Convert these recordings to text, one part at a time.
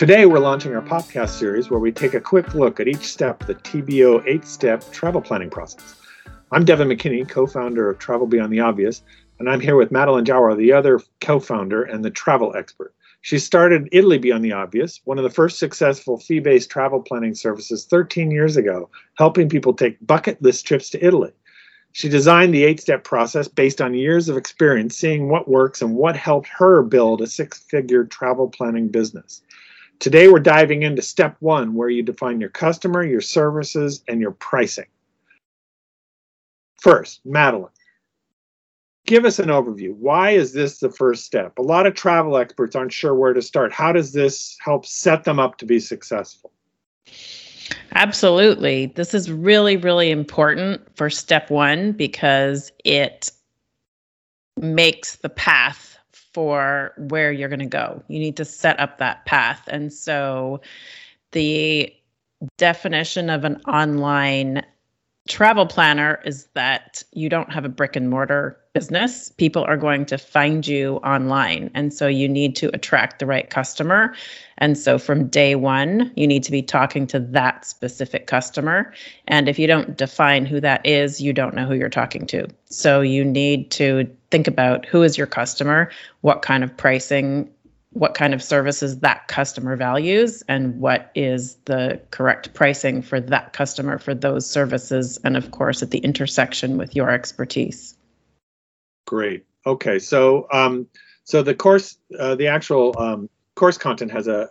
Today, we're launching our podcast series where we take a quick look at each step of the TBO eight step travel planning process. I'm Devin McKinney, co founder of Travel Beyond the Obvious, and I'm here with Madeline Jhawar, the other co founder and the travel expert. She started Italy Beyond the Obvious, one of the first successful fee based travel planning services 13 years ago, helping people take bucket list trips to Italy. She designed the eight step process based on years of experience seeing what works and what helped her build a six figure travel planning business. Today, we're diving into step one, where you define your customer, your services, and your pricing. First, Madeline, give us an overview. Why is this the first step? A lot of travel experts aren't sure where to start. How does this help set them up to be successful? Absolutely. This is really, really important for step one because it makes the path for where you're going to go. You need to set up that path. And so the definition of an online travel planner is that you don't have a brick and mortar business. People are going to find you online. And so you need to attract the right customer. And so from day one, you need to be talking to that specific customer. And if you don't define who that is, you don't know who you're talking to. So you need to think about who is your customer, what kind of pricing what kind of services that customer values and what is the correct pricing for that customer for those services and of course at the intersection with your expertise. Great. Okay so um, so the course uh, the actual um, course content has a,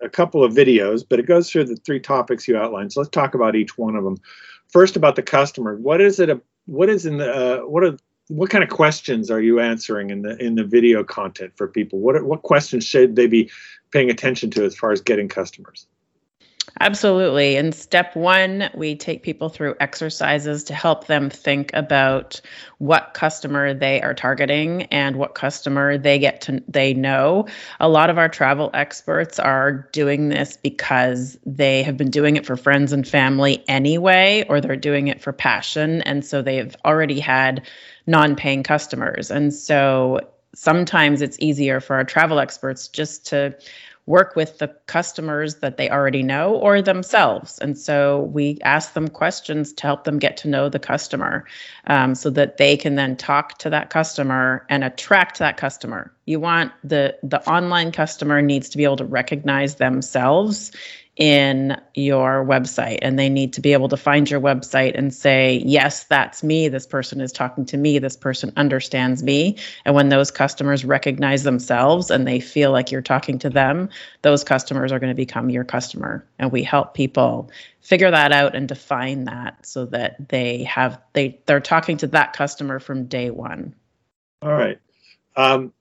a, a couple of videos but it goes through the three topics you outlined. So let's talk about each one of them. First about the customer. What is it what is in the uh, what are what kind of questions are you answering in the in the video content for people? What what questions should they be paying attention to as far as getting customers? Absolutely. In step one, we take people through exercises to help them think about what customer they are targeting and what customer they get to they know. A lot of our travel experts are doing this because they have been doing it for friends and family anyway, or they're doing it for passion. And so they've already had non paying customers. And so sometimes it's easier for our travel experts just to work with the customers that they already know or themselves. And so we ask them questions to help them get to know the customer um, so that they can then talk to that customer and attract that customer. You want the the online customer needs to be able to recognize themselves in your website and they need to be able to find your website and say yes that's me. This person is talking to me. This person understands me. And when those customers recognize themselves and they feel like you're talking to them those customers are going to become your customer. And we help people figure that out and define that so that they have they they're talking to that customer from day one. All right. Um,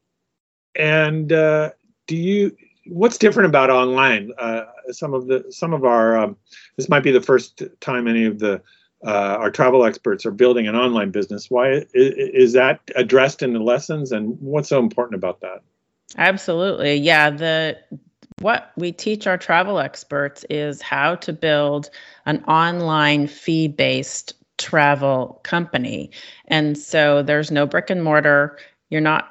and uh, do you what's different about online? Uh, some of the some of our um, this might be the first time any of the uh, our travel experts are building an online business. Why is, is that addressed in the lessons, and what's so important about that? Absolutely, yeah. The what we teach our travel experts is how to build an online fee based travel company. And so there's no brick and mortar. You're not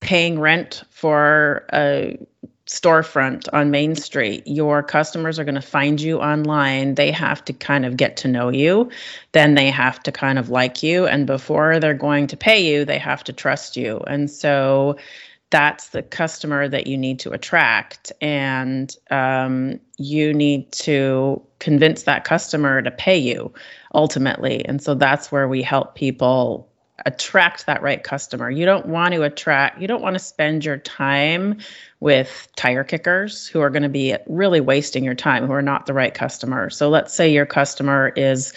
paying rent for a storefront on Main Street, your customers are going to find you online. They have to kind of get to know you. Then they have to kind of like you. And before they're going to pay you, they have to trust you. And so that's the customer that you need to attract. And um, you need to convince that customer to pay you ultimately. And so that's where we help people attract that right customer. You don't want to attract, you don't want to spend your time with tire kickers who are going to be really wasting your time, who are not the right customer. So let's say your customer is,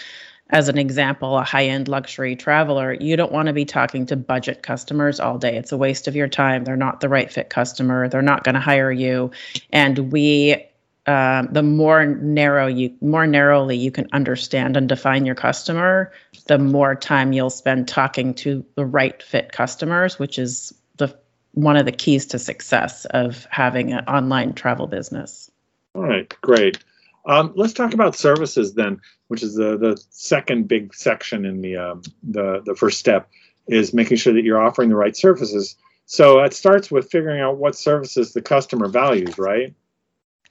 as an example, a high end luxury traveler. You don't want to be talking to budget customers all day. It's a waste of your time. They're not the right fit customer. They're not going to hire you. And we uh, the more narrow you more narrowly you can understand and define your customer the more time you'll spend talking to the right fit customers which is the one of the keys to success of having an online travel business. All right great. Um, let's talk about services then which is the, the second big section in the, um, the the first step is making sure that you're offering the right services. So it starts with figuring out what services the customer values right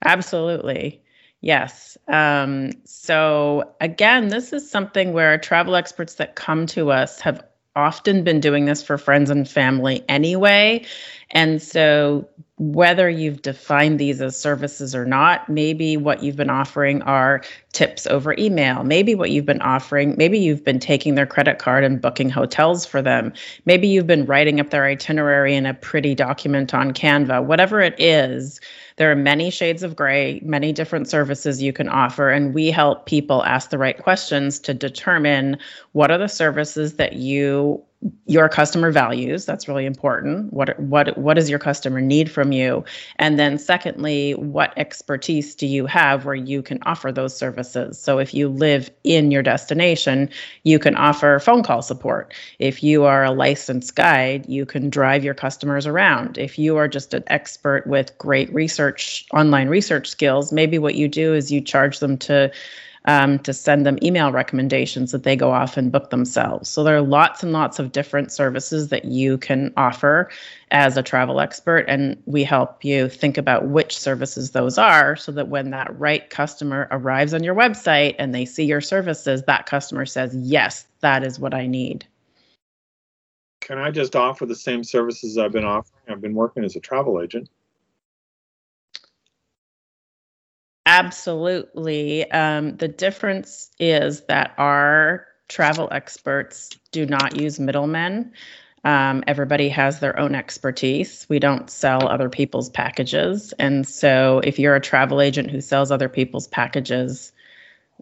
Absolutely. Yes. Um, so, again, this is something where travel experts that come to us have often been doing this for friends and family anyway. And so, whether you've defined these as services or not, maybe what you've been offering are tips over email. Maybe what you've been offering, maybe you've been taking their credit card and booking hotels for them. Maybe you've been writing up their itinerary in a pretty document on Canva. Whatever it is, there are many shades of gray, many different services you can offer, and we help people ask the right questions to determine what are the services that you your customer values. That's really important. What what what does your customer need from you? And then secondly what expertise do you have where you can offer those services? So if you live in your destination you can offer phone call support. If you are a licensed guide you can drive your customers around. If you are just an expert with great research online research skills maybe what you do is you charge them to um, to send them email recommendations that they go off and book themselves. So there are lots and lots of different services that you can offer as a travel expert, and we help you think about which services those are so that when that right customer arrives on your website and they see your services, that customer says, Yes, that is what I need. Can I just offer the same services I've been offering? I've been working as a travel agent. Absolutely. Um, the difference is that our travel experts do not use middlemen. Um, everybody has their own expertise. We don't sell other people's packages. And so, if you're a travel agent who sells other people's packages,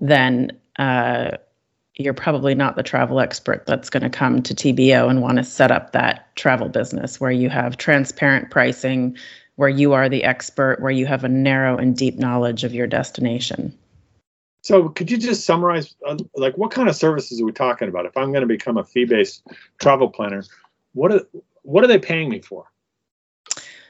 then uh, you're probably not the travel expert that's going to come to TBO and want to set up that travel business where you have transparent pricing, where you are the expert, where you have a narrow and deep knowledge of your destination. So, could you just summarize, uh, like, what kind of services are we talking about? If I'm going to become a fee-based travel planner, what are what are they paying me for?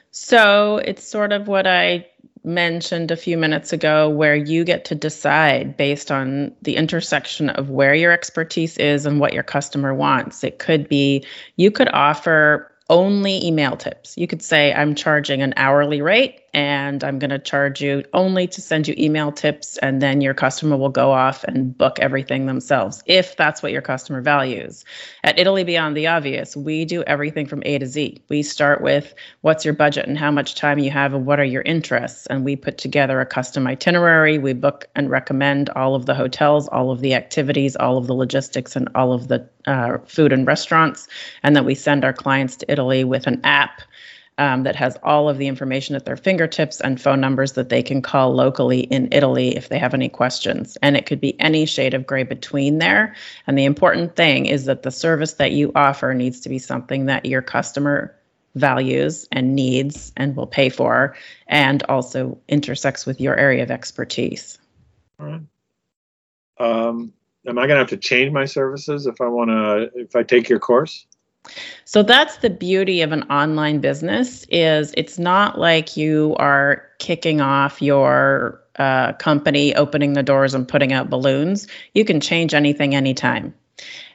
So it's sort of what I mentioned a few minutes ago, where you get to decide based on the intersection of where your expertise is and what your customer wants. It could be you could offer only email tips. You could say, I'm charging an hourly rate and I'm going to charge you only to send you email tips, and then your customer will go off and book everything themselves if that's what your customer values. At Italy Beyond the Obvious, we do everything from A to Z. We start with what's your budget and how much time you have, and what are your interests. And we put together a custom itinerary. We book and recommend all of the hotels, all of the activities, all of the logistics, and all of the uh, food and restaurants. And then we send our clients to Italy with an app um, that has all of the information at their fingertips and phone numbers that they can call locally in Italy if they have any questions. And it could be any shade of gray between there. And the important thing is that the service that you offer needs to be something that your customer values and needs and will pay for, and also intersects with your area of expertise. All right. Um, am I going to have to change my services if I want to, if I take your course? So that's the beauty of an online business is it's not like you are kicking off your uh, company, opening the doors and putting out balloons. You can change anything anytime.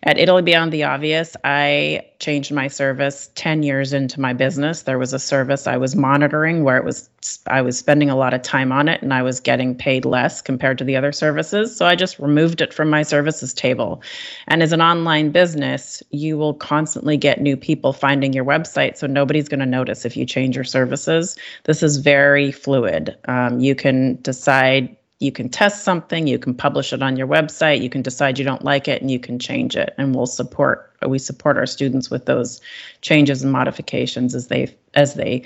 At Italy Beyond the Obvious, I changed my service 10 years into my business. There was a service I was monitoring where it was I was spending a lot of time on it and I was getting paid less compared to the other services. So I just removed it from my services table. And as an online business, you will constantly get new people finding your website. So nobody's going to notice if you change your services. This is very fluid. Um, you can decide you can test something, you can publish it on your website, you can decide you don't like it and you can change it and we'll support we support our students with those changes and modifications as they as they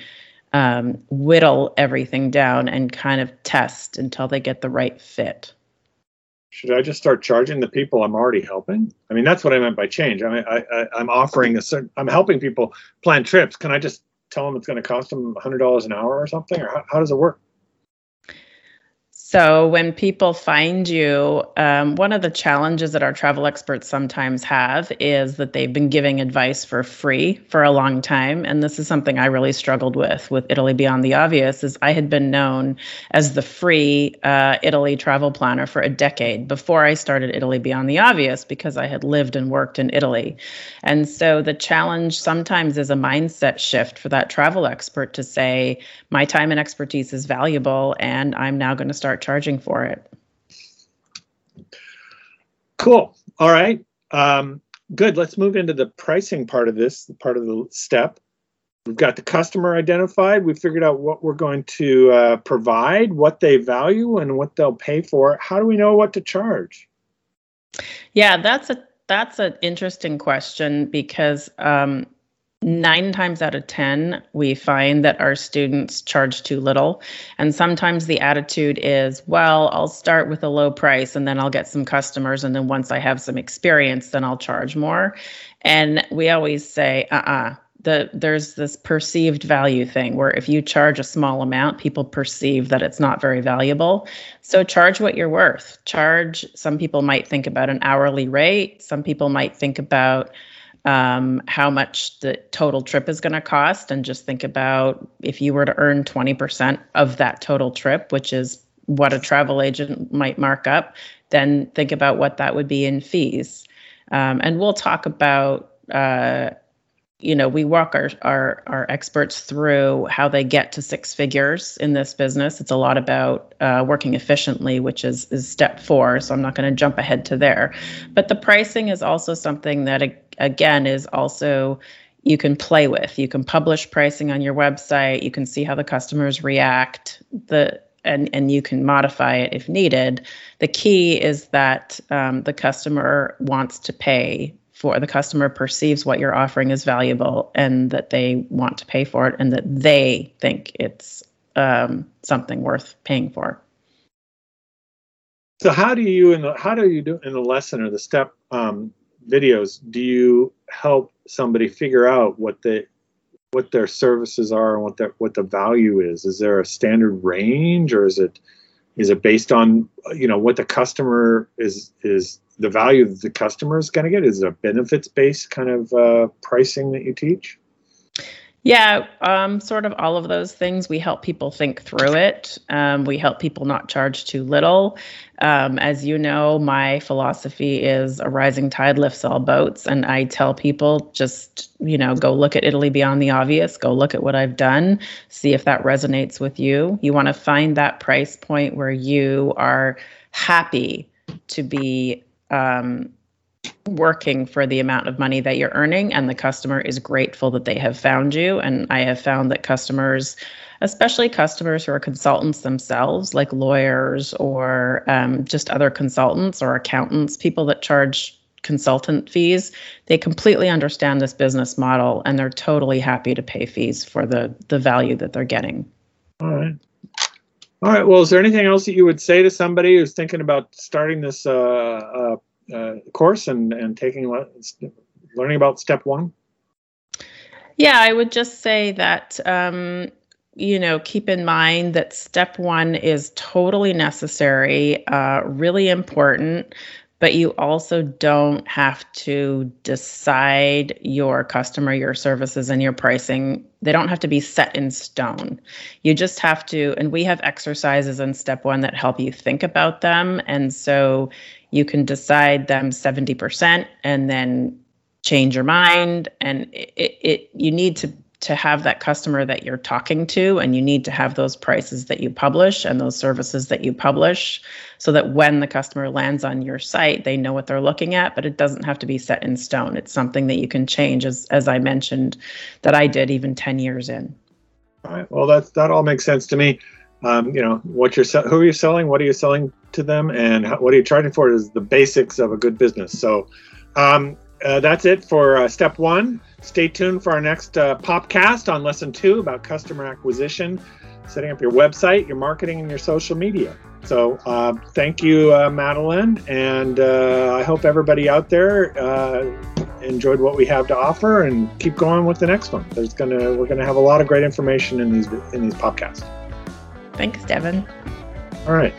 um, whittle everything down and kind of test until they get the right fit. Should I just start charging the people I'm already helping? I mean, that's what I meant by change. I mean, I, I, am offering a certain, I'm helping people plan trips. Can I just tell them it's going to cost them $100 an hour or something? Or how, how does it work? So, when people find you, um, one of the challenges that our travel experts sometimes have is that they've been giving advice for free for a long time. And this is something I really struggled with with Italy Beyond the Obvious is I had been known as the free uh, Italy travel planner for a decade before I started Italy Beyond the Obvious because I had lived and worked in Italy. And so the challenge sometimes is a mindset shift for that travel expert to say, my time and expertise is valuable and I'm now going to start start charging for it. Cool. All right. Um, good. Let's move into the pricing part of this, part of the step. We've got the customer identified. We figured out what we're going to uh, provide, what they value, and what they'll pay for. How do we know what to charge? Yeah, that's a that's an interesting question because um, nine times out of 10, we find that our students charge too little. And sometimes the attitude is, well, I'll start with a low price and then I'll get some customers. And then once I have some experience, then I'll charge more. And we always say, uh uh-uh. uh the, there's this perceived value thing where if you charge a small amount, people perceive that it's not very valuable. So charge what you're worth. Charge, some people might think about an hourly rate, some people might think about um, how much the total trip is going to cost and just think about if you were to earn 20% of that total trip, which is what a travel agent might mark up, then think about what that would be in fees. Um, and we'll talk about uh, you know we walk our, our our experts through how they get to six figures in this business. It's a lot about uh, working efficiently which is is step four so i'm not going to jump ahead to there. But the pricing is also something that again is also you can play with. You can publish pricing on your website. You can see how the customers react the and and you can modify it if needed. The key is that um, the customer wants to pay for the customer perceives what you're offering is valuable and that they want to pay for it and that they think it's um, something worth paying for. So how do you in the how do you do in the lesson or the step um, videos do you help somebody figure out what the what their services are and what their what the value is? Is there a standard range or is it is it based on you know what the customer is is the value that the customer is going to get? Is it a benefits based kind of uh, pricing that you teach? Yeah, um, sort of all of those things. We help people think through it. Um, we help people not charge too little. Um, as you know, my philosophy is a rising tide lifts all boats. And I tell people just, you know, go look at Italy Beyond the Obvious, go look at what I've done, see if that resonates with you. You want to find that price point where you are happy to be um, working for the amount of money that you're earning and the customer is grateful that they have found you. And i have found that customers especially customers who are consultants themselves like lawyers or um, just other consultants or accountants people that charge consultant fees they completely understand this business model and they're totally happy to pay fees for the the value that they're getting. All right. All right. Well is there anything else that you would say to somebody who's thinking about starting this uh, uh, uh, course and and taking what learning about step one? Yeah, I would just say that um, you know keep in mind that step one is totally necessary, uh, really important. But you also don't have to decide your customer, your services, and your pricing. They don't have to be set in stone. You just have to, and we have exercises in step one that help you think about them. And so you can decide them 70% and then change your mind. And it, it, you need to to have that customer that you're talking to and you need to have those prices that you publish and those services that you publish so that when the customer lands on your site they know what they're looking at but it doesn't have to be set in stone. It's something that you can change as as I mentioned that I did even 10 years in. All right. Well that that all makes sense to me um, you know what you're who are you selling? What are you selling to them? And how, what are you charging for is the basics of a good business. So um, uh, that's it for uh, step one. Stay tuned for our next uh, popcast on lesson two about customer acquisition setting up your website your marketing and your social media. So uh, thank you uh, madeline and uh, i hope everybody out there enjoyed what we have to offer and keep going with the next one. There's gonna we're gonna have a lot of great information in these in these podcasts Thanks, Devin. All right.